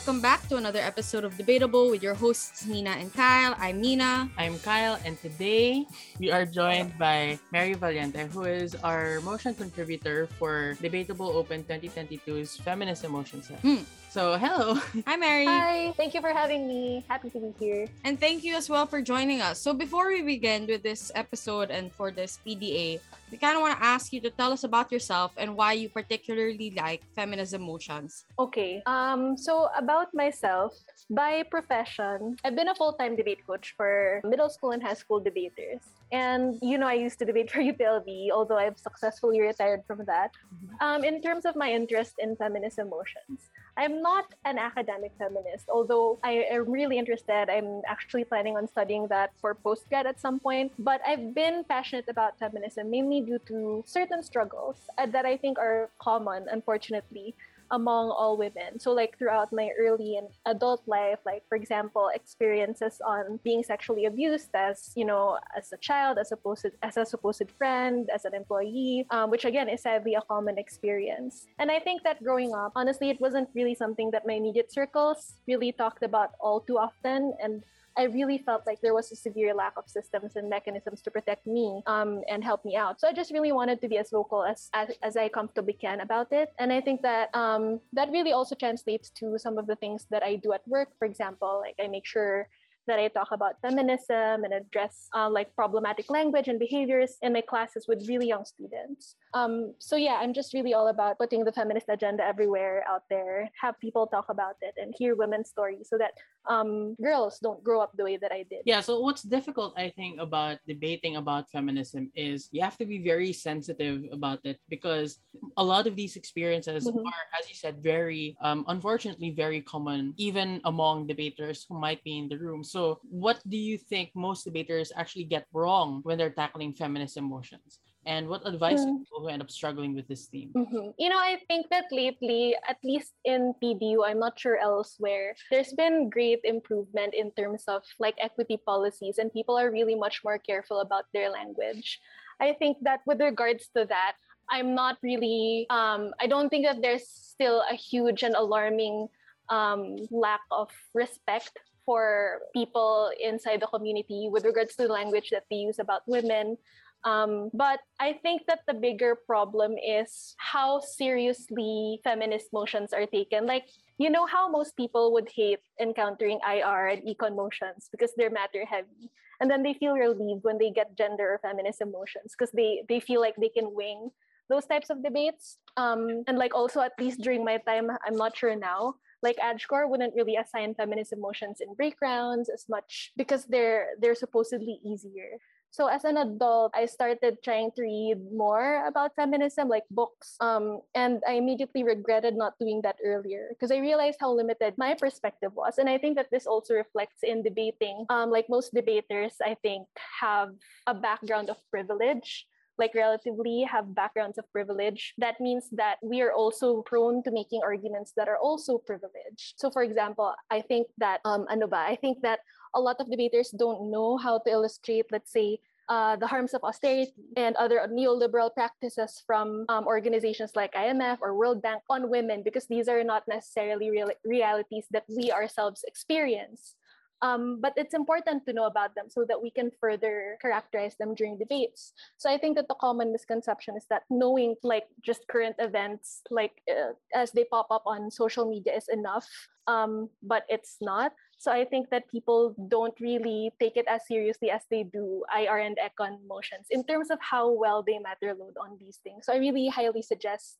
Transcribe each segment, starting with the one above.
welcome back to another episode of Debatable with your hosts Nina and Kyle. I'm Nina. I'm Kyle, and today we are joined by Mary Valiente, who is our motion contributor for Debatable Open 2022's Feminist Motions. Hmm. So, hello. Hi, Mary. Hi, thank you for having me. Happy to be here. And thank you as well for joining us. So, before we begin with this episode and for this PDA, we kind of want to ask you to tell us about yourself and why you particularly like feminist motions. Okay. Um. So about myself, by profession, I've been a full-time debate coach for middle school and high school debaters. And you know, I used to debate for UPLB, although I've successfully retired from that. Um, in terms of my interest in feminist motions, I'm not an academic feminist, although I am really interested. I'm actually planning on studying that for postgrad at some point. But I've been passionate about feminism mainly due to certain struggles uh, that I think are common, unfortunately, among all women. So, like throughout my early and adult life, like for example, experiences on being sexually abused as you know, as a child, as supposed as a supposed friend, as an employee, um, which again is sadly a common experience. And I think that growing up, honestly, it wasn't really something that my immediate circles really talked about all too often, and I really felt like there was a severe lack of systems and mechanisms to protect me um, and help me out. So I just really wanted to be as vocal as, as, as I comfortably can about it. And I think that um, that really also translates to some of the things that I do at work. For example, like I make sure that I talk about feminism and address uh, like problematic language and behaviors in my classes with really young students. Um, so yeah, I'm just really all about putting the feminist agenda everywhere out there, have people talk about it and hear women's stories so that um, girls don't grow up the way that I did. Yeah, so what's difficult, I think, about debating about feminism is you have to be very sensitive about it because a lot of these experiences Mhm. are, as you said, very, um, unfortunately, very common, even among debaters who might be in the room. So, what do you think most debaters actually get wrong when they're tackling feminist motions? And what advice to people who end up struggling with this theme? Mhm. You know, I think that lately, at least in PDU, I'm not sure elsewhere, there's been great improvement in terms of like equity policies, and people are really much more careful about their language. I think that with regards to that, I'm not really, um, I don't think that there's still a huge and alarming um, lack of respect for people inside the community with regards to the language that they use about women. Um, but I think that the bigger problem is how seriously feminist motions are taken. Like, you know how most people would hate encountering IR and econ motions because they're matter heavy. And then they feel relieved when they get gender or feminist motions because they, they feel like they can wing those types of debates. Um, and like also at least during my time, I'm not sure now, like AdCore wouldn't really assign feminist motions in breakdowns as much because they're they're supposedly easier. So as an adult, I started trying to read more about feminism, like books. Um, and I immediately regretted not doing that earlier because I realized how limited my perspective was. And I think that this also reflects in debating. Um, like most debaters, I think have a background of privilege like relatively have backgrounds of privilege, that means that we are also prone to making arguments that are also privileged. So, for example, I think that um, ano ba? I think that a lot of debaters don't know how to illustrate, let's say, uh, the harms of austerity and other neoliberal practices from um, organizations like IMF or World Bank on women, because these are not necessarily real- realities that we ourselves experience. Um, but it's important to know about them so that we can further characterize them during debates. So I think that the common misconception is that knowing like just current events, like uh, as they pop up on social media, is enough. Um, but it's not. So I think that people don't really take it as seriously as they do IR and econ motions in terms of how well they matter load on these things. So I really highly suggest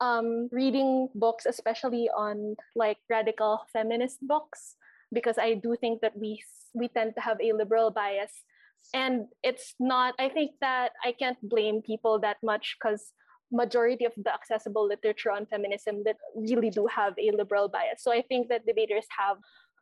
um, reading books, especially on like radical feminist books because I do think that we we tend to have a liberal bias, and it's not. I think that I can't blame people that much because majority of the accessible literature on feminism that really do have a liberal bias. So I think that debaters have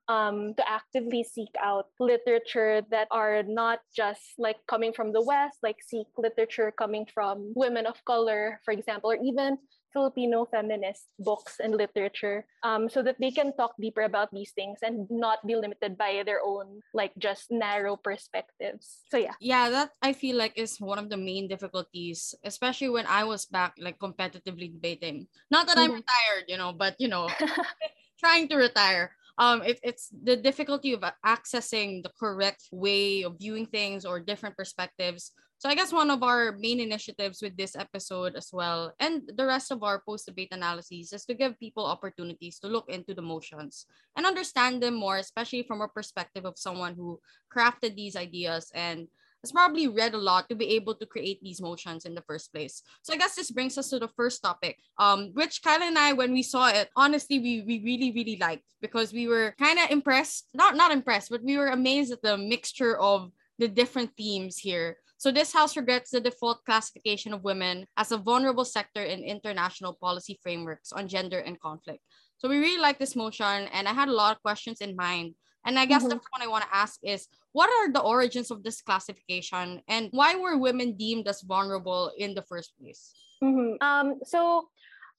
um, to actively seek out literature that are not just like coming from the West, like seek literature coming from women of color, for example, or even Filipino feminist books and literature um, so that they can talk deeper about these things and not be limited by their own like just narrow perspectives. So yeah. Yeah, that I feel like is one of the main difficulties, especially when I was back like competitively debating. Not that I'm Mhm. retired, you know, but you know, trying to retire. Um, it, it's the difficulty of accessing the correct way of viewing things or different perspectives. So I guess one of our main initiatives with this episode as well, and the rest of our post-debate analyses, is to give people opportunities to look into the motions and understand them more, especially from a perspective of someone who crafted these ideas and has probably read a lot to be able to create these motions in the first place. So I guess this brings us to the first topic, um, which Kyle and I, when we saw it, honestly, we, we really, really liked because we were kind of impressed, not not impressed, but we were amazed at the mixture of the different themes here. So this house regrets the default classification of women as a vulnerable sector in international policy frameworks on gender and conflict. So we really like this motion, and I had a lot of questions in mind and I guess mm-hmm. the first one I want to ask is what are the origins of this classification and why were women deemed as vulnerable in the first place? Mm-hmm. Um, so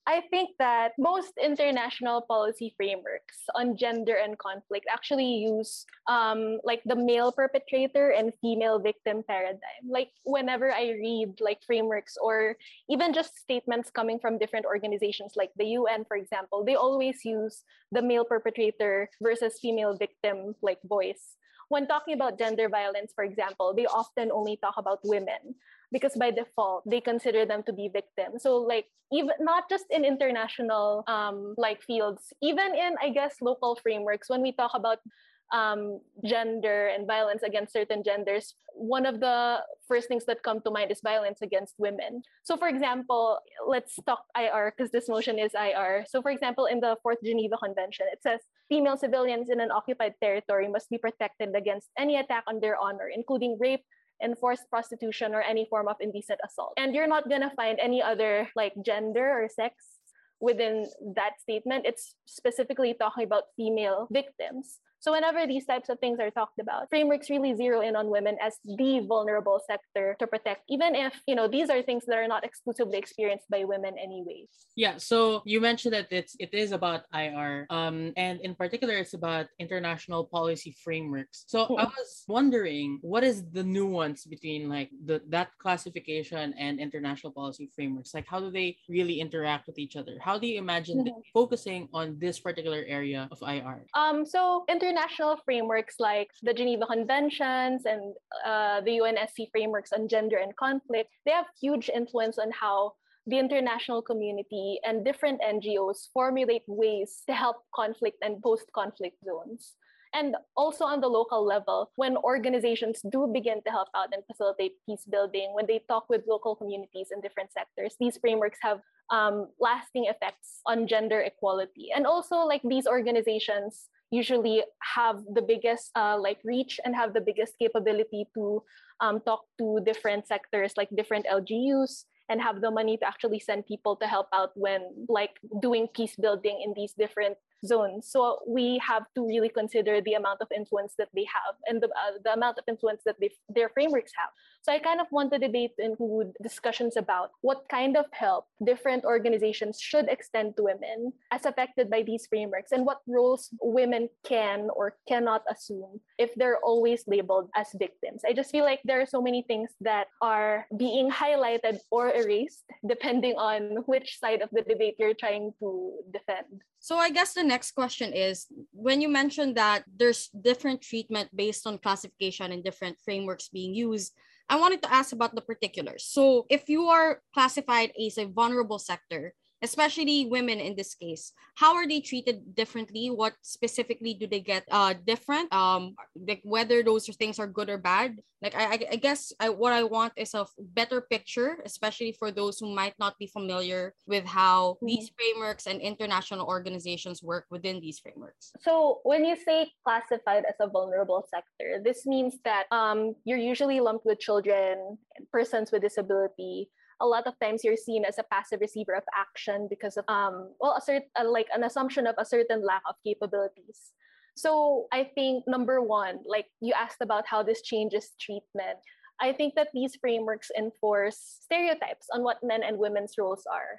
I think that most international policy frameworks on gender and conflict actually use um, like the male perpetrator and female victim paradigm. Like whenever I read like frameworks or even just statements coming from different organizations like the UN, for example, they always use the male perpetrator versus female victim like voice when talking about gender violence, for example, they often only talk about women because by default they consider them to be victims. So like even not just in international um, like fields, even in I guess local frameworks, when we talk about um, gender and violence against certain genders, one of the first things that come to mind is violence against women. So, for example, let's talk IR because this motion is IR. So, for example, in the Fourth Geneva Convention, it says female civilians in an occupied territory must be protected against any attack on their honor, including rape, enforced prostitution, or any form of indecent assault. And you're not gonna find any other like gender or sex within that statement. It's specifically talking about female victims. So whenever these types of things are talked about, frameworks really zero in on women as the vulnerable sector to protect, even if, you know, these are things that are not exclusively experienced by women anyways. Yeah, so you mentioned that it's it is about IR. Um, and in particular it's about international policy frameworks. So I was wondering what is the nuance between like the that classification and international policy frameworks? Like how do they really interact with each other? How do you imagine mm-hmm. focusing on this particular area of IR? Um, so inter international frameworks like the Geneva Conventions and uh, the UNSC frameworks on gender and conflict, they have huge influence on how the international community and different NGOs formulate ways to help conflict and post conflict zones. And also on the local level, when organizations do begin to help out and facilitate peace building, when they talk with local communities in different sectors, these frameworks have um, lasting effects on gender equality. And also, like these organizations usually have the biggest uh, like reach and have the biggest capability to um, talk to different sectors like different LGUs and have the money to actually send people to help out when like doing peace building in these different So we have to really consider the amount of influence that they have and the, uh, the amount of influence that they, their frameworks have. So I kind of want the debate to include discussions about what kind of help different organizations should extend to women as affected by these frameworks and what roles women can or cannot assume if they're always labeled as victims. I just feel like there are so many things that are being highlighted or erased depending on which side of the debate you're trying to defend. So I guess the next question is when you mentioned that there's different treatment based on classification and different frameworks being used, I wanted to ask about the particulars. So if you are classified as a vulnerable sector, especially women in this case how are they treated differently? What specifically do they get uh different? Um like whether those things are good or bad? Like i i guess I, what i want is a better picture especially for those who might not be familiar with how mm-hmm. these frameworks and international organizations work within these frameworks. So when you say classified as a vulnerable sector this means that um you're usually lumped with children persons with disability a lot of times you're seen as a passive receiver of action because of um well a certain uh, like an assumption of a certain lack of capabilities. So i think number one like you asked about how this changes treatment i think that these frameworks enforce stereotypes on what men and women's roles are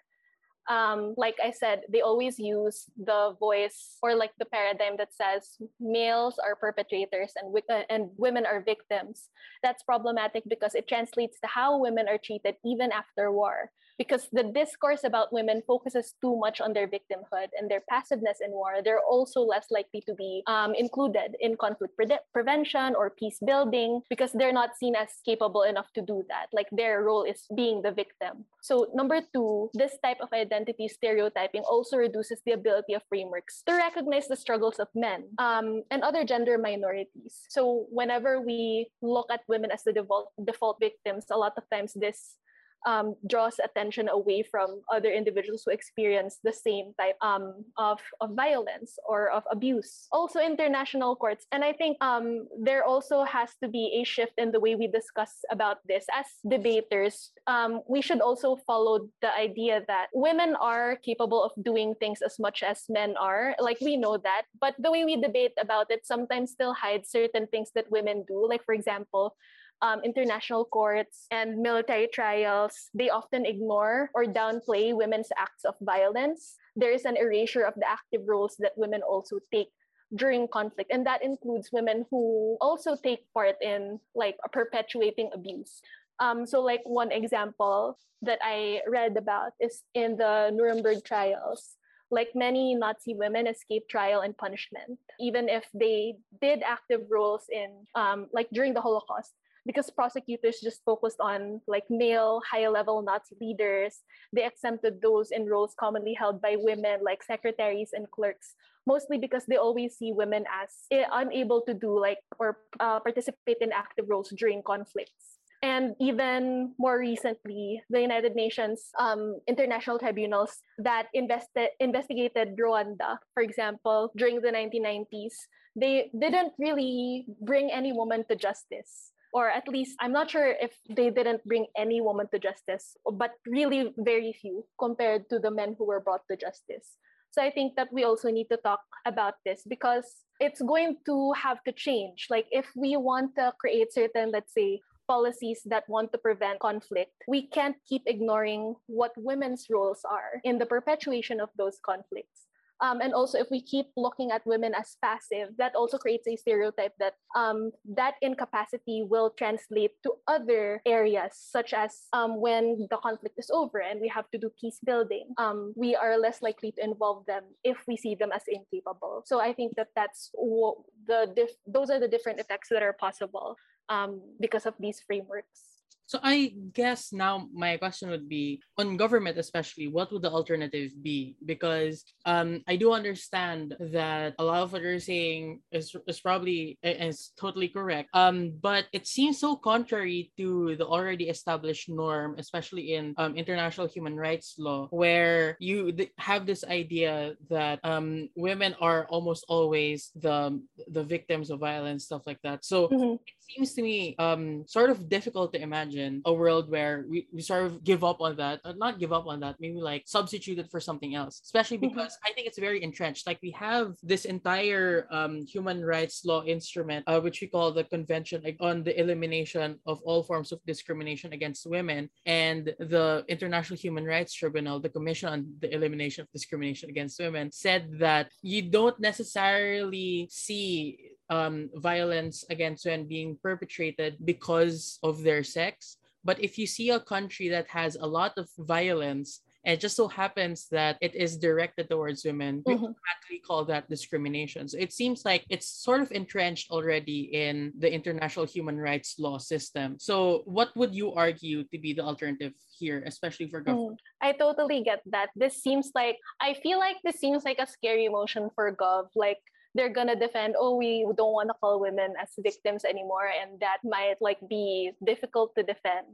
um, like I said, they always use the voice or like the paradigm that says males are perpetrators and uh, and women are victims. That's problematic because it translates to how women are treated even after war because the discourse about women focuses too much on their victimhood and their passiveness in war, they're also less likely to be um, included in conflict pre- prevention or peace building because they're not seen as capable enough to do that. Like their role is being the victim. So, number two, this type of identity stereotyping also reduces the ability of frameworks to recognize the struggles of men um, and other gender minorities. So, whenever we look at women as the default, default victims, a lot of times this um, draws attention away from other individuals who experience the same type um, of, of violence or of abuse. Also, international courts. And I think um, there also has to be a shift in the way we discuss about this. As debaters, um, we should also follow the idea that women are capable of doing things as much as men are. Like, we know that. But the way we debate about it sometimes still hides certain things that women do. Like, for example, um, international courts and military trials, they often ignore or downplay women's acts of violence. There is an erasure of the active roles that women also take during conflict and that includes women who also take part in like perpetuating abuse. Um, so like one example that i read about is in the nuremberg trials. Like many nazi women escaped trial and punishment even if they did active roles in um, like during the holocaust because prosecutors just focused on like male high level Nazi leaders. They exempted those in roles commonly held by women, like secretaries and clerks, mostly because they always see women as unable to do like or uh, participate in active roles during conflicts. And even more recently, the United Nations um, international tribunals that invested, investigated Rwanda, for example, during the 1990s, they didn't really bring any woman to justice or at least I'm not sure if they didn't bring any woman to justice, but really very few compared to the men who were brought to justice. So I think that we also need to talk about this because it's going to have to change. Like if we want to create certain, let's say, policies that want to prevent conflict, we can't keep ignoring what women's roles are in the perpetuation of those conflicts. Um, and also, if we keep looking at women as passive, that also creates a stereotype that um, that incapacity will translate to other areas, such as um, when the conflict is over and we have to do peace building. Um, we are less likely to involve them if we see them as incapable. So I think that that's the dif- those are the different effects that are possible um, because of these frameworks. So I guess now my question would be on government especially, what would the alternative be? Because um, I do understand that a lot of what you're saying is, is probably is totally correct. Um, but it seems so contrary to the already established norm, especially in um, international human rights law, where you have this idea that um, women are almost always the the victims of violence, stuff like that. So mm-hmm. it seems to me um, sort of difficult to imagine a world where we, we sort of give up on that, uh, not give up on that, maybe like substitute it for something else, especially mm-hmm. because mm-hmm. I think it's very entrenched. Like we have this entire um, human rights law instrument, uh, which we call the Convention on the Elimination of All Forms of Discrimination Against Women, and the International Human Rights Tribunal, the Commission on the Elimination of Discrimination Against Women, said that you don't necessarily see um, violence against women being perpetrated because of their sex. But if you see a country that has a lot of violence, and it just so happens that it is directed towards women, we mm-hmm. automatically call that discrimination. So it seems like it's sort of entrenched already in the international human rights law system. So what would you argue to be the alternative here, especially for government? Mm, I totally get that. This seems like I feel like this seems like a scary motion for gov. Like they're gonna defend oh we don't want to call women as victims anymore and that might like be difficult to defend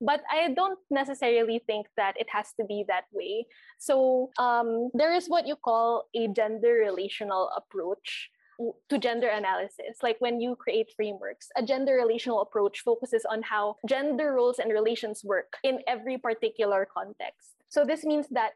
but i don't necessarily think that it has to be that way so um, there is what you call a gender relational approach to gender analysis. Like when you create frameworks, a gender relational approach focuses on how gender roles and relations work in every particular context. So this means that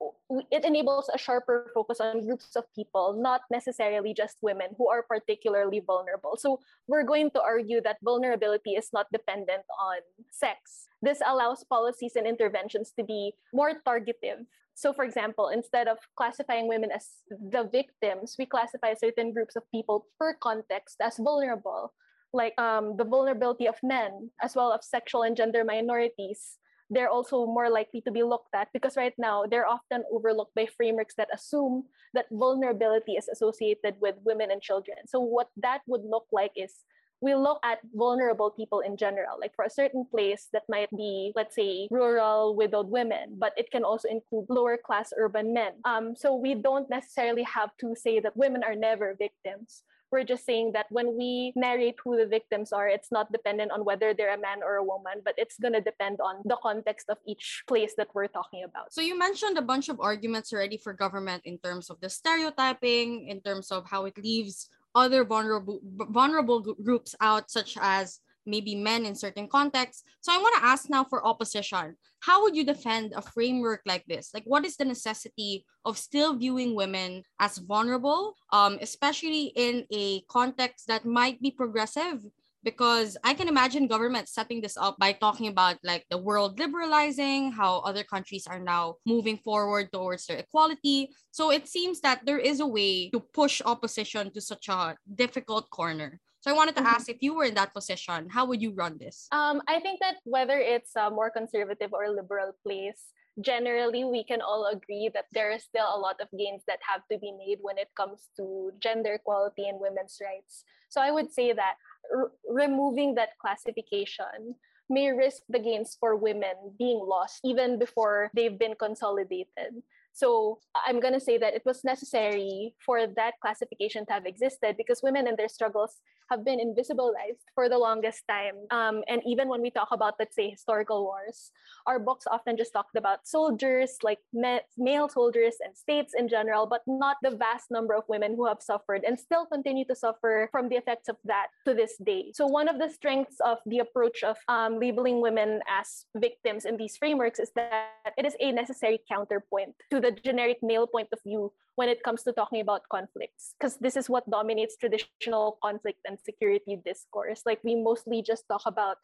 it enables a sharper focus on groups of people, not necessarily just women who are particularly vulnerable. So we're going to argue that vulnerability is not dependent on sex. This allows policies and interventions to be more targeted So, for example, instead of classifying women as the victims, we classify certain groups of people per context as vulnerable, like um, the vulnerability of men, as well as sexual and gender minorities. They're also more likely to be looked at because right now they're often overlooked by frameworks that assume that vulnerability is associated with women and children. So, what that would look like is we look at vulnerable people in general. Like for a certain place that might be, let's say, rural widowed women, but it can also include lower class urban men. Um, so we don't necessarily have to say that women are never victims. We're just saying that when we narrate who the victims are, it's not dependent on whether they're a man or a woman, but it's going to depend on the context of each place that we're talking about. So you mentioned a bunch of arguments already for government in terms of the stereotyping, in terms of how it leaves other vulnerable vulnerable groups out such as maybe men in certain contexts so i want to ask now for opposition how would you defend a framework like this like what is the necessity of still viewing women as vulnerable um, especially in a context that might be progressive because I can imagine government setting this up by talking about like the world liberalizing, how other countries are now moving forward towards their equality. So it seems that there is a way to push opposition to such a difficult corner. So I wanted to mm-hmm. ask if you were in that position, how would you run this? Um, I think that whether it's a more conservative or liberal place, generally we can all agree that there is still a lot of gains that have to be made when it comes to gender equality and women's rights. So I would say that r- removing that classification may risk the gains for women being lost even before they've been consolidated. So I'm going to say that it was necessary for that classification to have existed because women and their struggles have been invisibilized for the longest time. Um, and even when we talk about, let's say, historical wars, our books often just talked about soldiers, like ma- male soldiers and states in general, but not the vast number of women who have suffered and still continue to suffer from the effects of that to this day. So, one of the strengths of the approach of um, labeling women as victims in these frameworks is that it is a necessary counterpoint to the generic male point of view when it comes to talking about conflicts because this is what dominates traditional conflict and security discourse. Like we mostly just talk about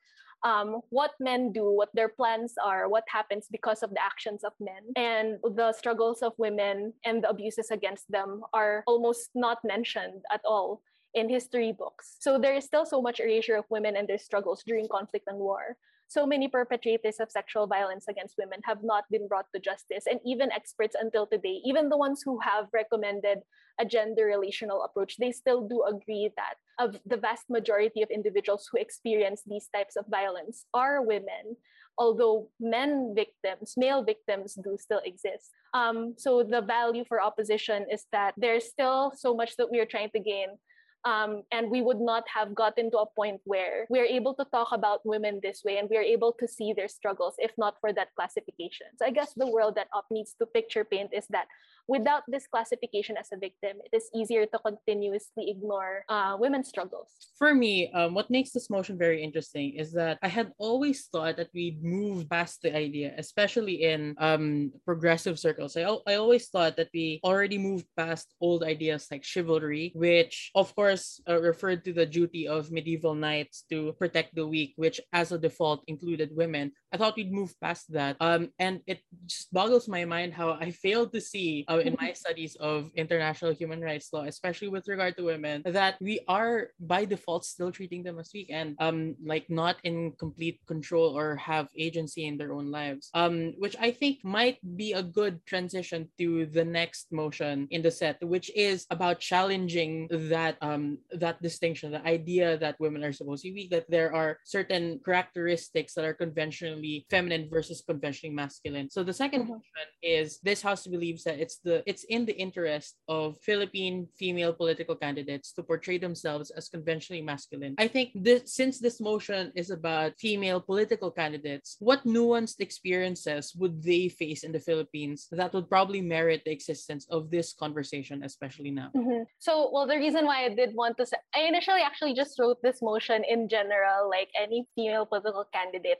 um, what men do what their plans are what happens because of the actions of men. And the struggles of women and the abuses against them are almost not mentioned at all in history books. So there is still so much erasure of women and their struggles during conflict and war so many perpetrators of sexual violence against women have not been brought to justice. And even experts until today, even the ones who have recommended a gender relational approach, they still do agree that of the vast majority of individuals who experience these types of violence are women although men victims, male victims do still exist. Um, so the value for opposition is that there's still so much that we are trying to gain um, and we would not have gotten to a point where we're able to talk about women this way and we're able to see their struggles if not for that classification. So I guess the world that UP needs to picture paint is that without this classification as a victim, it is easier to continuously ignore uh, women's struggles. For me, um, what makes this motion very interesting is that I had always thought that we'd moved past the idea, especially in um, progressive circles. I, I always thought that we already moved past old ideas like chivalry, which of course uh, referred to the duty of medieval knights to protect the weak, which as a default included women. I thought we'd move past that. Um, and it just boggles my mind how I failed to see uh, in my studies of international human rights law, especially with regard to women, that we are by default still treating them as weak and um, like not in complete control or have agency in their own lives. Um, which I think might be a good transition to the next motion in the set, which is about challenging that um, that distinction, the idea that women are supposed to be weak, that there are certain characteristics that are conventional conventionally feminine versus conventionally masculine. So the 2nd mm-hmm. motion is this house believes that it's the it's in the interest of Philippine female political candidates to portray themselves as conventionally masculine. I think this since this motion is about female political candidates, what nuanced experiences would they face in the Philippines that would probably merit the existence of this conversation, especially now? Mm-hmm. So, well, the reason why I did want to say, I initially actually just wrote this motion in general, like any female political candidate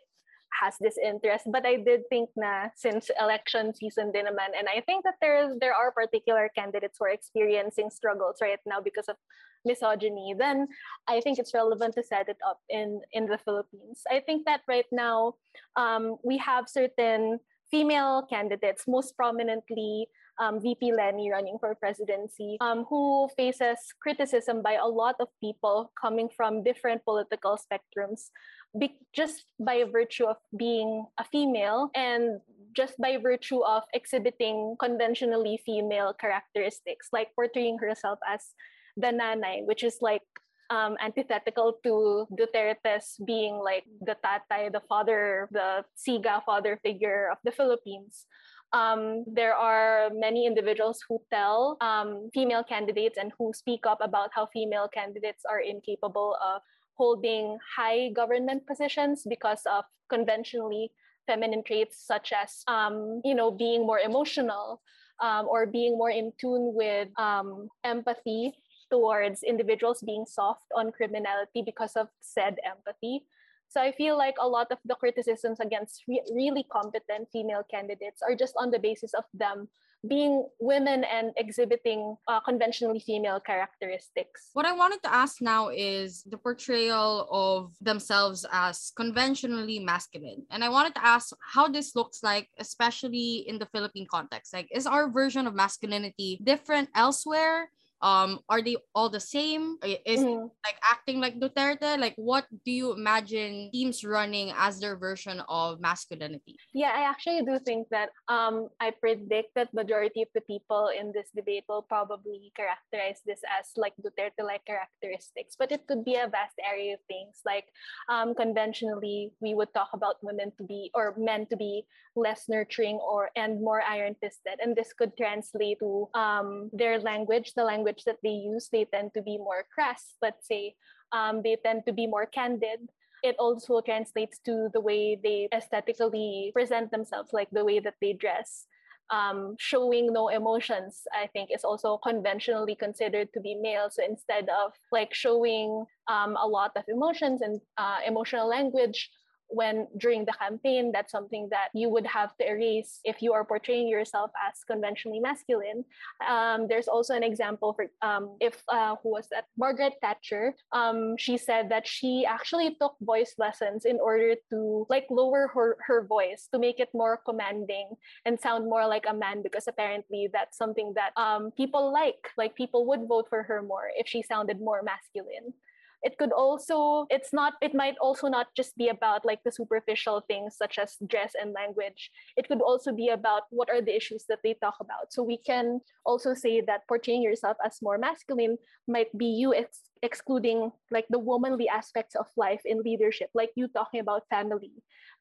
has this interest. But I did think na since election season din naman, and I think that there there are particular candidates who are experiencing struggles right now because of misogyny, then I think it's relevant to set it up in in the Philippines. I think that right now um, we have certain female candidates, most prominently um, VP Leni running for presidency, um, who faces criticism by a lot of people coming from different political spectrums, be- just by virtue of being a female and just by virtue of exhibiting conventionally female characteristics, like portraying herself as the nanay, which is like um, antithetical to Duterte's being like the tatay, the father, the siga father figure of the Philippines. Um, there are many individuals who tell um, female candidates and who speak up about how female candidates are incapable of holding high government positions because of conventionally feminine traits such as um, you know being more emotional um, or being more in tune with um, empathy towards individuals being soft on criminality because of said empathy. So I feel like a lot of the criticisms against re- really competent female candidates are just on the basis of them being women and exhibiting uh, conventionally female characteristics. What I wanted to ask now is the portrayal of themselves as conventionally masculine. And I wanted to ask how this looks like, especially in the Philippine context. Like, is our version of masculinity different elsewhere? Um are they all the same? Is mm-hmm. like acting like duterte? Like what do you imagine teams running as their version of masculinity? Yeah i actually do think that um i predict that majority of the people in this debate will probably characterize this as like duterte like characteristics. But it could be a vast area of things. Like um conventionally we would talk about women to be or men to be less nurturing or and more iron fisted and this could translate to um their language the language language that they use, they tend to be more crass, let's say. Um, they tend to be more candid. It also translates to the way they aesthetically present themselves, like the way that they dress. Um, showing no emotions, I think, is also conventionally considered to be male. So instead of like showing um, a lot of emotions and uh, emotional language, when during the campaign that's something that you would have to erase if you are portraying yourself as conventionally masculine. Um, there's also an example for um, if uh, who was that? Margaret thatcher. Um, she said that she actually took voice lessons in order to like lower her, her voice to make it more commanding and sound more like a man because apparently that's something that um, people like like people would vote for her more if she sounded more masculine it could also it's not it might also not just be about like the superficial things such as dress and language. It could also be about what are the issues that they talk about. So we can also say that portraying yourself as more masculine might be you ex- excluding like the womanly aspects of life in leadership like you talking about family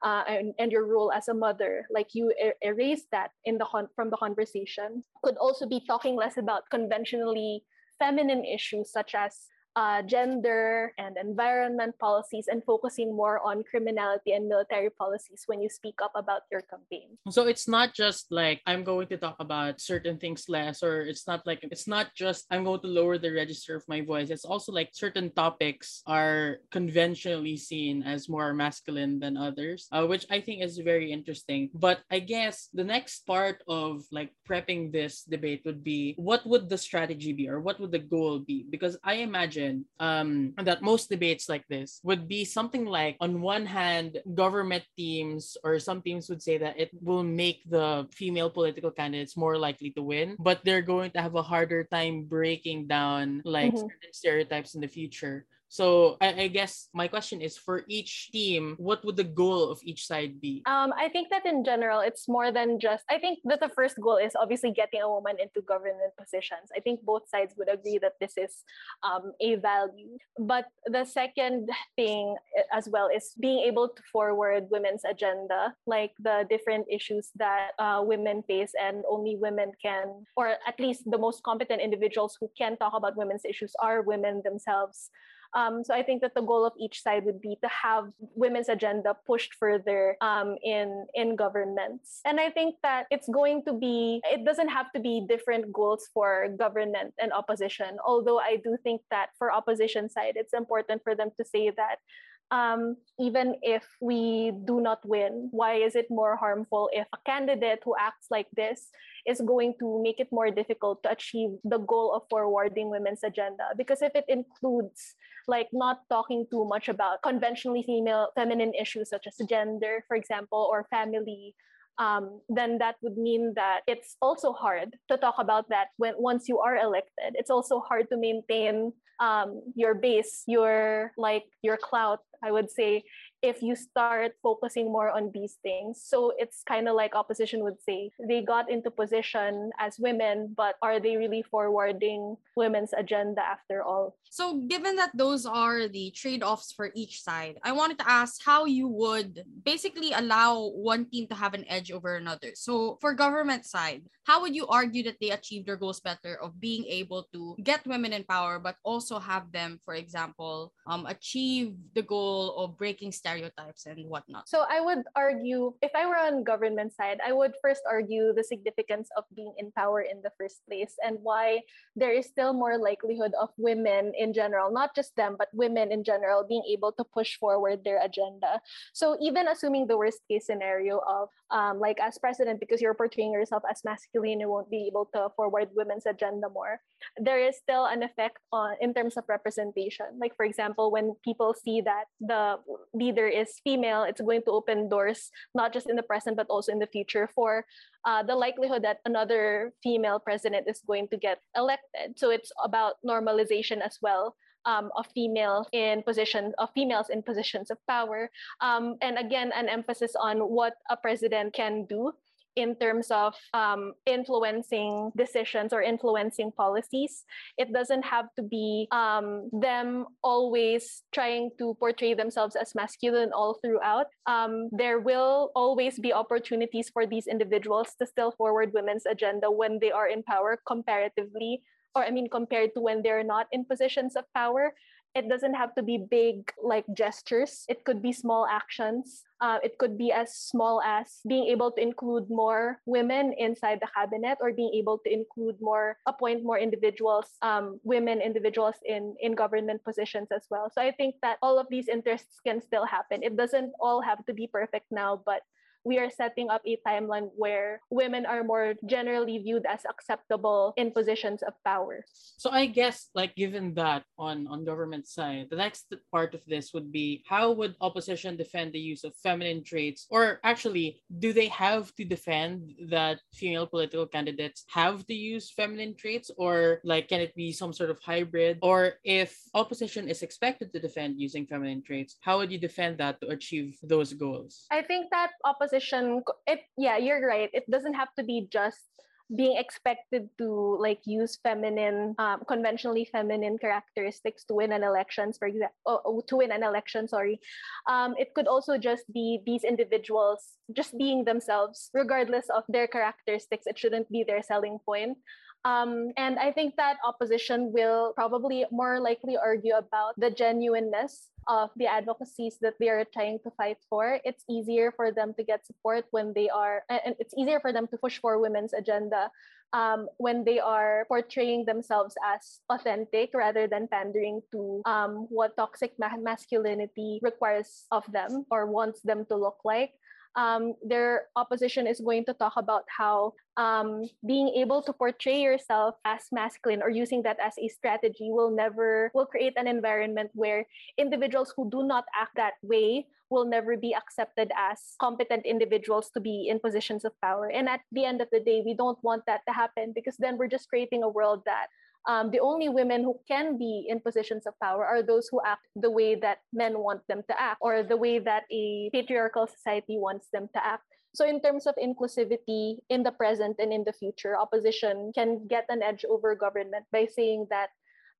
uh, and, and your role as a mother like you er- erase that in the con- from the conversation. Could also be talking less about conventionally feminine issues such as uh, gender and environment policies and focusing more on criminality and military policies when you speak up about your campaign. So it's not just like I'm going to talk about certain things less, or it's not like it's not just I'm going to lower the register of my voice. It's also like certain topics are conventionally seen as more masculine than others, uh, which I think is very interesting. But I guess the next part of like prepping this debate would be what would the strategy be or what would the goal be? Because I imagine imagine um, that most debates like this would be something like, on one hand, government teams or some teams would say that it will make the female political candidates more likely to win, but they're going to have a harder time breaking down like mm-hmm. certain stereotypes in the future. So I, I, guess my question is for each team, what would the goal of each side be? Um, I think that in general, it's more than just. I think that the first goal is obviously getting a woman into government positions. I think both sides would agree that this is um, a value. But the second thing eh, as well is being able to forward women's agenda, like the different issues that uh, women face, and only women can, or at least the most competent individuals who can talk about women's issues are women themselves. Um, so I think that the goal of each side would be to have women's agenda pushed further um, in in governments. And I think that it's going to be it doesn't have to be different goals for government and opposition. Although I do think that for opposition side, it's important for them to say that um, even if we do not win, why is it more harmful if a candidate who acts like this is going to make it more difficult to achieve the goal of forwarding women's agenda? Because if it includes like not talking too much about conventionally female feminine issues such as gender, for example, or family, um, then that would mean that it's also hard to talk about that when once you are elected. It's also hard to maintain um, your base, your like your clout, I would say, if you start focusing more on these things. So it's kind of like opposition would say they got into position as women, but are they really forwarding women's agenda after all? So, given that those are the trade offs for each side, I wanted to ask how you would basically allow one team to have an edge over another. So, for government side, how would you argue that they achieve their goals better of being able to get women in power, but also have them, for example, um, achieve the goal of breaking stereotypes and whatnot? So, I would argue, if I were on government side, I would first argue the significance of being in power in the first place and why there is still more likelihood of women in general, not just them, but women in general being able to push forward their agenda. So even assuming the worst case scenario of um, like as president, because you're portraying yourself as masculine, you won't be able to forward women's agenda more. There is still an effect on in terms of representation. Like for example, when people see that the leader is female, it's going to open doors not just in the present but also in the future for uh, the likelihood that another female president is going to get elected. So it's about normalization as well. Um, of female in positions of females in positions of power, um, and again, an emphasis on what a president can do in terms of um, influencing decisions or influencing policies. It doesn't have to be um, them always trying to portray themselves as masculine all throughout. Um, there will always be opportunities for these individuals to still forward women's agenda when they are in power comparatively or I mean compared to when they're not in positions of power it doesn't have to be big like gestures. It could be small actions. Uh, it could be as small as being able to include more women inside the cabinet or being able to include more appoint more individuals um, women individuals in in government positions as well. So i think that all of these interests can still happen. It doesn't all have to be perfect now but we are setting up a timeline where women are more generally viewed as acceptable in positions of power. So I guess like given that on on government side, the next part of this would be how would opposition defend the use of feminine traits or actually do they have to defend that female political candidates have to use feminine traits or like can it be some sort of hybrid or if opposition is expected to defend using feminine traits, how would you defend that to achieve those goals? I think that opposition position it yeah you're right. It doesn't have to be just being expected to like use feminine um, conventionally feminine characteristics to win an election for example oh, to win an election sorry. Um, it could also just be these individuals just being themselves regardless of their characteristics. It shouldn't be their selling point um, and I think that opposition will probably more likely argue about the genuineness of the advocacies that they are trying to fight for. It's easier for them to get support when they are, and it's easier for them to push for women's agenda um, when they are portraying themselves as authentic rather than pandering to um, what toxic ma- masculinity requires of them or wants them to look like um, their opposition is going to talk about how um, being able to portray yourself as masculine or using that as a strategy will never will create an environment where individuals who do not act that way will never be accepted as competent individuals to be in positions of power. And at the end of the day we don't want that to happen because then we're just creating a world that um, the only women who can be in positions of power are those who act the way that men want them to act or the way that a patriarchal society wants them to act. So, in terms of inclusivity in the present and in the future, opposition can get an edge over government by saying that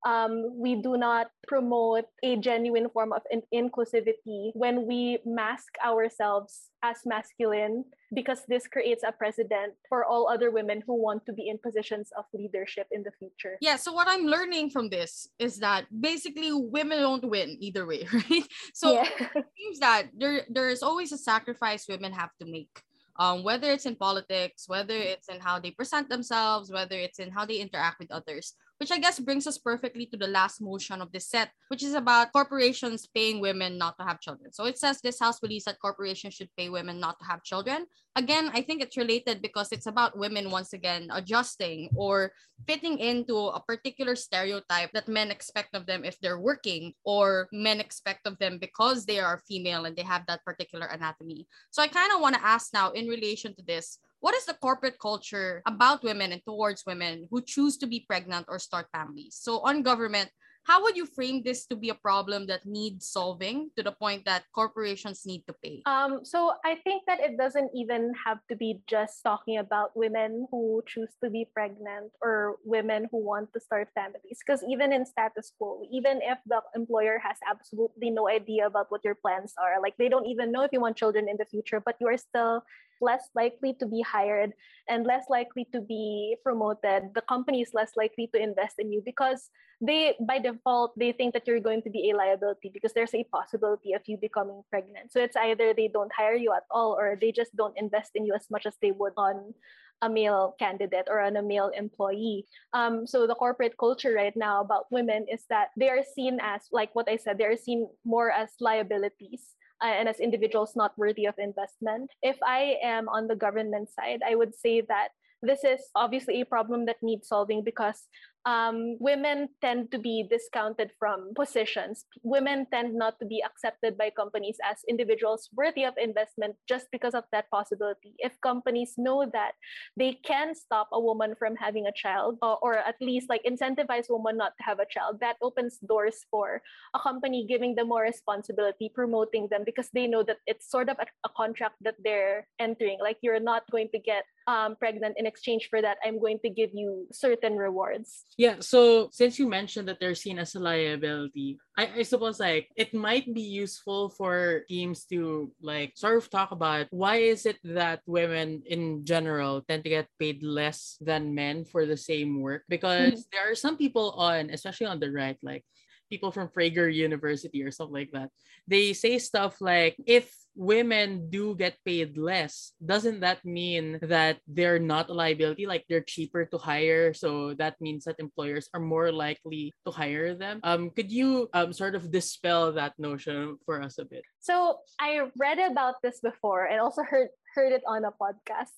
um, we do not promote a genuine form of in- inclusivity when we mask ourselves as masculine because this creates a precedent for all other women who want to be in positions of leadership in the future. Yeah, so what I'm learning from this is that basically women don't win either way, right? So yeah. it seems that there there's always a sacrifice women have to make. Um, whether it's in politics, whether it's in how they present themselves, whether it's in how they interact with others which I guess brings us perfectly to the last motion of this set, which is about corporations paying women not to have children. So it says this House believes that corporations should pay women not to have children. Again, I think it's related because it's about women once again adjusting or fitting into a particular stereotype that men expect of them if they're working or men expect of them because they are female and they have that particular anatomy. So I kind of want to ask now in relation to this, what is the corporate culture about women and towards women who choose to be pregnant or start families? So on government, how would you frame this to be a problem that needs solving to the point that corporations need to pay? Um, so I think that it doesn't even have to be just talking about women who choose to be pregnant or women who want to start families. Because even in status quo, even if the employer has absolutely no idea about what your plans are, like they don't even know if you want children in the future, but you are still less likely to be hired and less likely to be promoted the company is less likely to invest in you because they by default they think that you're going to be a liability because there's a possibility of you becoming pregnant so it's either they don't hire you at all or they just don't invest in you as much as they would on a male candidate or on a male employee. Um, so the corporate culture right now about women is that they are seen as, like what I said, they are seen more as liabilities uh, and as individuals not worthy of investment. If I am on the government side, I would say that this is obviously a problem that needs solving because um, women tend to be discounted from positions. Women tend not to be accepted by companies as individuals worthy of investment just because of that possibility. If companies know that they can stop a woman from having a child, or, or at least like incentivize women not to have a child, that opens doors for a company giving them more responsibility, promoting them because they know that it's sort of a, a contract that they're entering. Like you're not going to get um, pregnant in exchange for that. I'm going to give you certain rewards. Yeah, so since you mentioned that they're seen as a liability, I, I suppose like it might be useful for teams to like sort of talk about why is it that women in general tend to get paid less than men for the same work? Because mm-hmm. there are some people on, especially on the right, like people from Prager University or something like that. They say stuff like if women do get paid less, doesn't that mean that they're not a liability? Like they're cheaper to hire, so that means that employers are more likely to hire them. Um, could you um sort of dispel that notion for us a bit? So I read about this before and also heard heard it on a podcast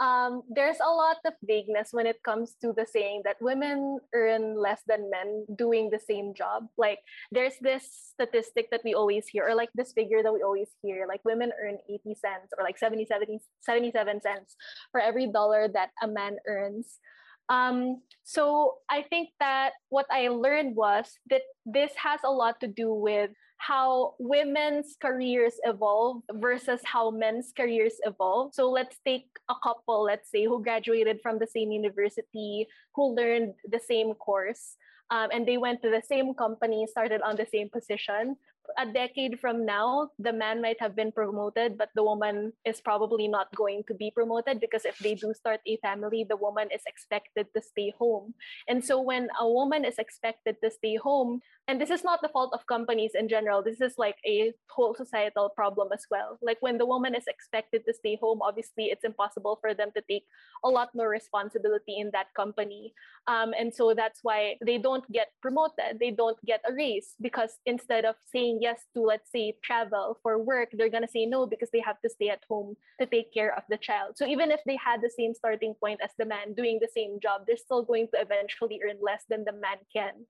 um, there's a lot of vagueness when it comes to the saying that women earn less than men doing the same job. Like there's this statistic that we always hear, or like this figure that we always hear, like women earn 80 cents or like 70, 70 77 cents for every dollar that a man earns. Um, so I think that what I learned was that this has a lot to do with how women's careers evolve versus how men's careers evolve. So let's take a couple, let's say, who graduated from the same university, who learned the same course, um, and they went to the same company, started on the same position a decade from now, the man might have been promoted, but the woman is probably not going to be promoted because if they do start a family, the woman is expected to stay home. And so when a woman is expected to stay home, and this is not the fault of companies in general, this is like a whole societal problem as well. Like when the woman is expected to stay home, obviously it's impossible for them to take a lot more responsibility in that company. Um, and so that's why they don't get promoted, they don't get a raise because instead of saying saying yes to, let's say, travel for work, they're going to say no because they have to stay at home to take care of the child. So even if they had the same starting point as the man doing the same job, they're still going to eventually earn less than the man can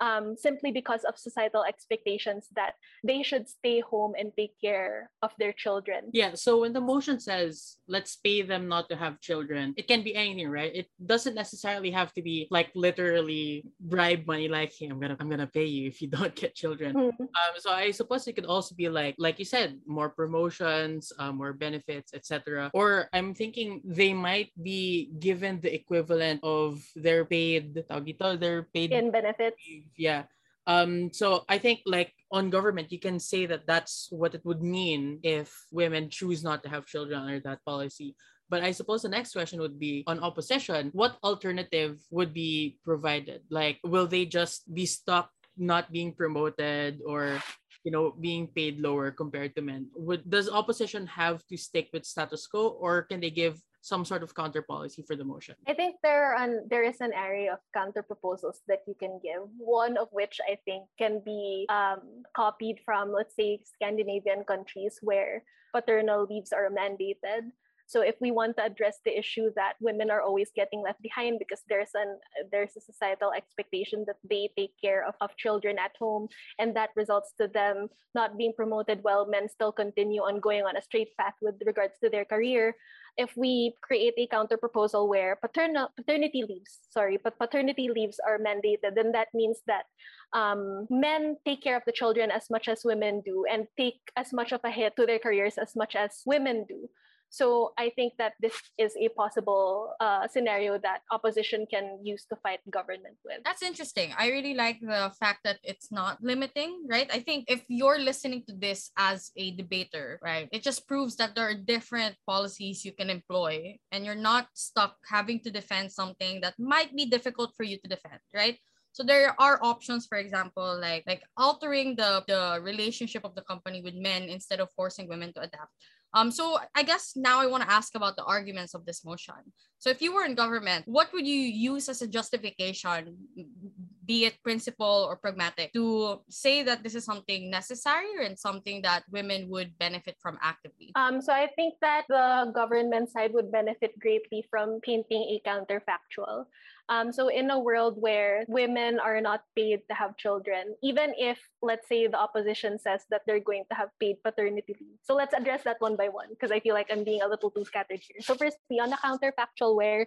um, simply because of societal expectations that they should stay home and take care of their children. Yeah. So when the motion says let's pay them not to have children, it can be anything, right? It doesn't necessarily have to be like literally bribe money, like hey, I'm gonna I'm gonna pay you if you don't get children. Mm-hmm. Um, so I suppose it could also be like like you said, more promotions, um, more benefits, etc. Or I'm thinking they might be given the equivalent of their paid, their paid in benefits yeah um so i think like on government you can say that that's what it would mean if women choose not to have children under that policy but I suppose the next question would be on opposition, what alternative would be provided? Like, will they just be stuck not being promoted or you know, being paid lower compared to men. Would does opposition have to stick with status quo or can they give some sort of counter policy for the motion? I think there an, there is an area of counter proposals that you can give. One of which I think can be um, copied from, let's say, Scandinavian countries where paternal leaves are mandated. So if we want to address the issue that women are always getting left behind because there's an there's a societal expectation that they take care of, of children at home and that results to them not being promoted while men still continue on going on a straight path with regards to their career, if we create a counter proposal where paternal paternity leaves, sorry, but paternity leaves are mandated, then that means that um, men take care of the children as much as women do and take as much of a hit to their careers as much as women do. So I think that this is a possible uh, scenario that opposition can use to fight government with. That's interesting. I really like the fact that it's not limiting, right? I think if you're listening to this as a debater, right, it just proves that there are different policies you can employ and you're not stuck having to defend something that might be difficult for you to defend, right? So there are options, for example, like like altering the, the relationship of the company with men instead of forcing women to adapt. Um, so I guess now I want to ask about the arguments of this motion. So if you were in government, what would you use as a justification, be it principle or pragmatic, to say that this is something necessary and something that women would benefit from actively? Um, so I think that the government side would benefit greatly from painting a counterfactual. Um, so in a world where women are not paid to have children, even if let's say the opposition says that they're going to have paid paternity leave. So let's address that one by one because I feel like I'm being a little too scattered here. So firstly, on the counterfactual, where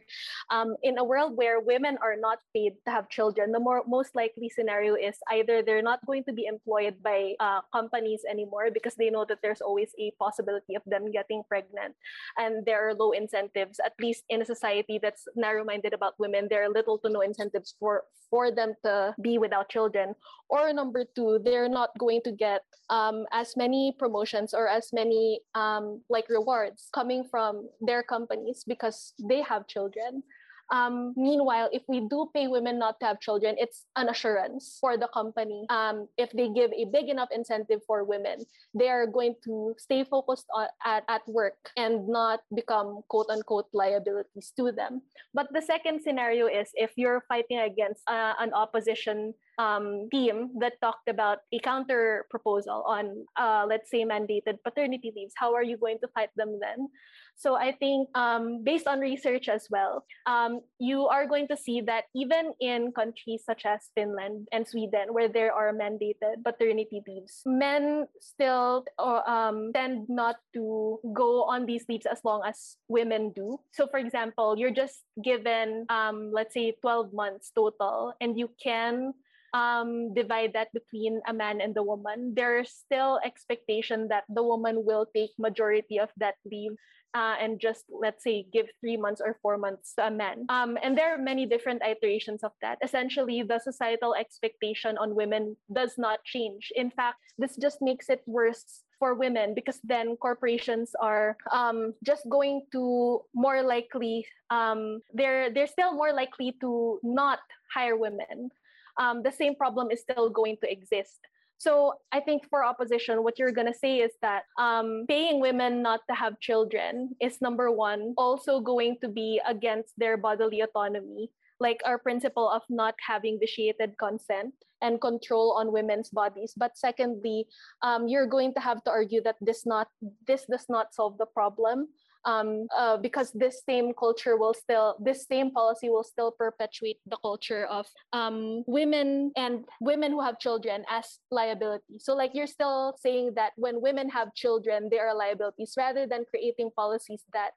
um, in a world where women are not paid to have children, the more most likely scenario is either they're not going to be employed by uh, companies anymore because they know that there's always a possibility of them getting pregnant, and there are low incentives. At least in a society that's narrow-minded about women, there little to no incentives for for them to be without children. Or number two, they're not going to get um, as many promotions or as many um, like rewards coming from their companies because they have children. Um, meanwhile, if we do pay women not to have children, it's an assurance for the company. Um, if they give a big enough incentive for women, they are going to stay focused on, at, at work and not become quote unquote liabilities to them. But the second scenario is if you're fighting against uh, an opposition um, team that talked about a counter proposal on, uh, let's say, mandated paternity leaves, how are you going to fight them then? So I think um, based on research as well, um, you are going to see that even in countries such as Finland and Sweden, where there are mandated paternity leaves, men still uh, um, tend not to go on these leaves as long as women do. So for example, you're just given, um, let's say, 12 months total, and you can um, divide that between a man and the woman, there's still expectation that the woman will take majority of that leave uh, and just let's say give three months or four months to a man. Um, and there are many different iterations of that. Essentially, the societal expectation on women does not change. In fact, this just makes it worse for women because then corporations are um, just going to more likely um, they're they're still more likely to not hire women. Um, the same problem is still going to exist. So I think for opposition, what you're gonna say is that um, paying women not to have children is number one, also going to be against their bodily autonomy, like our principle of not having vitiated consent and control on women's bodies. But secondly, um, you're going to have to argue that this not this does not solve the problem um, uh, because this same culture will still, this same policy will still perpetuate the culture of um, women and women who have children as liability. So, like, you're still saying that when women have children, they are liabilities rather than creating policies that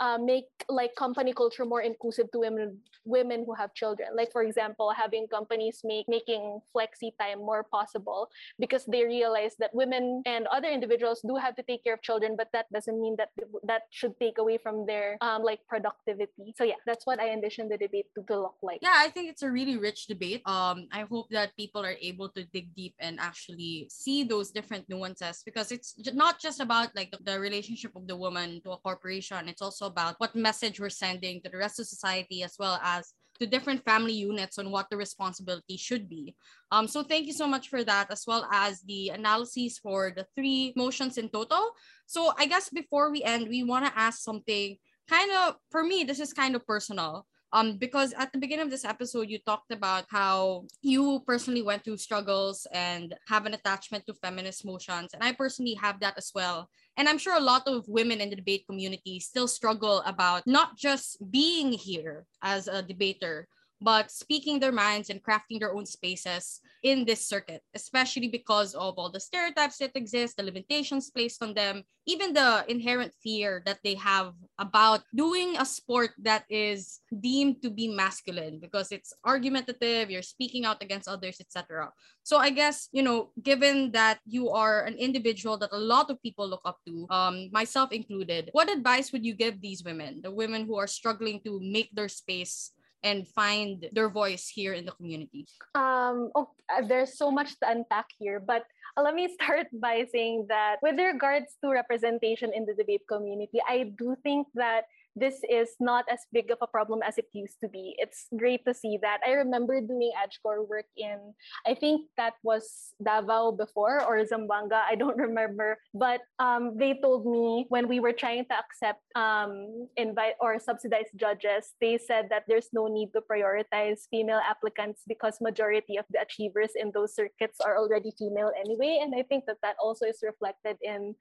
uh, make like company culture more inclusive to women women who have children. Like for example having companies make making flexi time more possible because they realize that women and other individuals do have to take care of children but that doesn't mean that that should take away from their um, like productivity. So yeah that's what i envision the debate to, to look like. Yeah i think it's a really rich debate. Um i hope that people are able to dig deep and actually see those different nuances because it's not just about like the, the relationship of the woman to a corporation. It's also about what message we're sending to the rest of society as well as to different family units on what the responsibility should be. Um, so thank you so much for that, as well as the analyses for the three motions in total. So I guess before we end, we want to ask something kind of, for me, this is kind of personal. Um, because at the beginning of this episode, you talked about how you personally went through struggles and have an attachment to feminist motions. And I personally have that as well. And I'm sure a lot of women in the debate community still struggle about not just being here as a debater, but speaking their minds and crafting their own spaces in this circuit, especially because of all the stereotypes that exist, the limitations placed on them, even the inherent fear that they have about doing a sport that is deemed to be masculine because it's argumentative, you're speaking out against others, etc. So I guess, you know, given that you are an individual that a lot of people look up to, um, myself included, what advice would you give these women, the women who are struggling to make their space and find their voice here in the community? Um, oh, uh, there's so much to unpack here, but uh, let me start by saying that with regards to representation in the debate community, I do think that this is not as big of a problem as it used to be. It's great to see that. I remember doing AdCore work in, I think that was Davao before or Zamboanga, I don't remember. But um, they told me when we were trying to accept um, invite or subsidized judges, they said that there's no need to prioritize female applicants because majority of the achievers in those circuits are already female anyway. And I think that that also is reflected in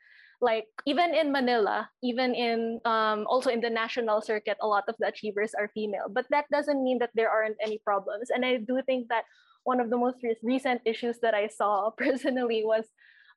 like even in Manila, even in um, also in the national circuit, a lot of the achievers are female. But that doesn't mean that there aren't any problems. And I do think that one of the most re- recent issues that I saw personally was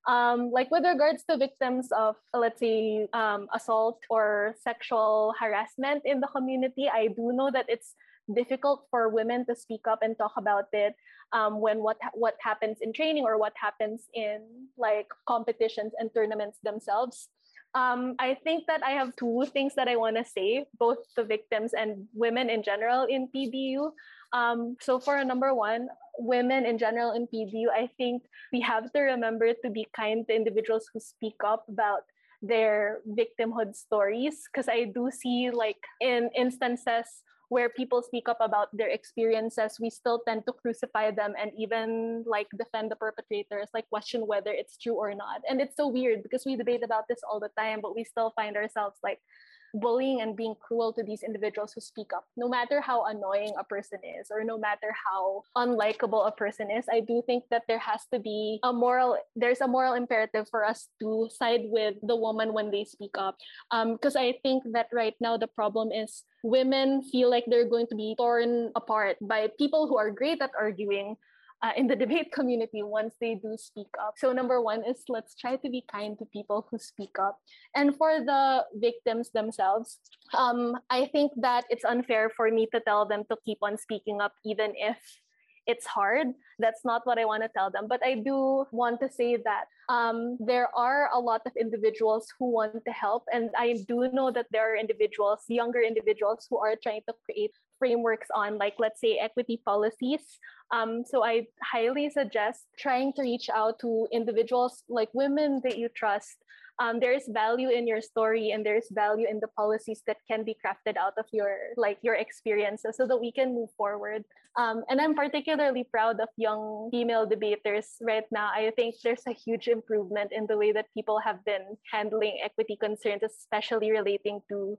um, like with regards to victims of let's say um, assault or sexual harassment in the community i do know that it's difficult for women to speak up and talk about it um, when what what happens in training or what happens in like competitions and tournaments themselves. Um, I think that I have two things that I want to say, both the victims and women in general in PDU. Um, so for number one, women in general in PDU, I think we have to remember to be kind to individuals who speak up about their victimhood stories because I do see like in instances where people speak up about their experiences, we still tend to crucify them and even like defend the perpetrators, like question whether it's true or not. And it's so weird because we debate about this all the time, but we still find ourselves like bullying and being cruel to these individuals who speak up, no matter how annoying a person is or no matter how unlikable a person is. I do think that there has to be a moral, there's a moral imperative for us to side with the woman when they speak up. Because um, I think that right now the problem is women feel like they're going to be torn apart by people who are great at arguing uh, in the debate community once they do speak up. So, number one is let's try to be kind to people who speak up. And for the victims themselves, um, I think that it's unfair for me to tell them to keep on speaking up, even if it's hard. That's not what I want to tell them. But I do want to say that um, there are a lot of individuals who want to help. And I do know that there are individuals, younger individuals, who are trying to create frameworks on, like, let's say, equity policies. Um, so I highly suggest trying to reach out to individuals like women that you trust um, there is value in your story and there is value in the policies that can be crafted out of your like your experiences so that we can move forward. Um, and i'm particularly proud of young female debaters right now. I think there's a huge improvement in the way that people have been handling equity concerns especially relating to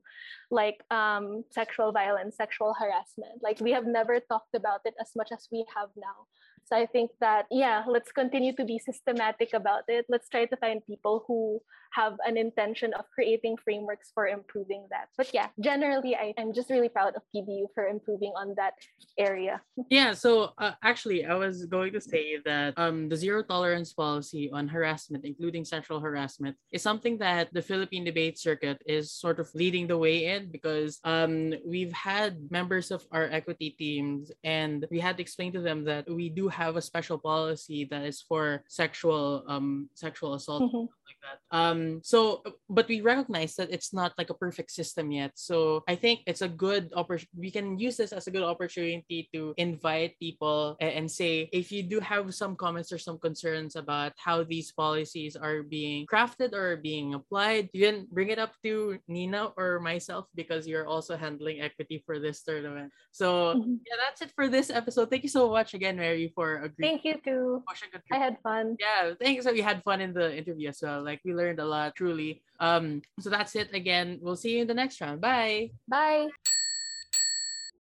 like um, sexual violence sexual harassment. Like we have never talked about it as much as we have now. So I think that, yeah, let's continue to be systematic about it. Let's try to find people who have an intention of creating frameworks for improving that. But yeah, generally, I, I'm just really proud of PDU for improving on that area. Yeah, so uh, actually, I was going to say that um, the zero tolerance policy on harassment, including sexual harassment, is something that the Philippine debate circuit is sort of leading the way in because um, we've had members of our equity teams and we had to explain to them that we do have a special policy that is for sexual um, sexual assault. Mm-hmm that. Um, so, but we recognize that it's not like a perfect system yet. So I think it's a good opportunity. We can use this as a good opportunity to invite people and, and say if you do have some comments or some concerns about how these policies are being crafted or being applied, you can bring it up to Nina or myself because you're also handling equity for this tournament. So Mhm. yeah, that's it for this episode. Thank you so much again, Mary, for agreeing. Thank you too. I had fun. Yeah, thanks. So we had fun in the interview as well. Like we learned a lot, truly. Um, so that's it again. We'll see you in the next round. Bye. Bye.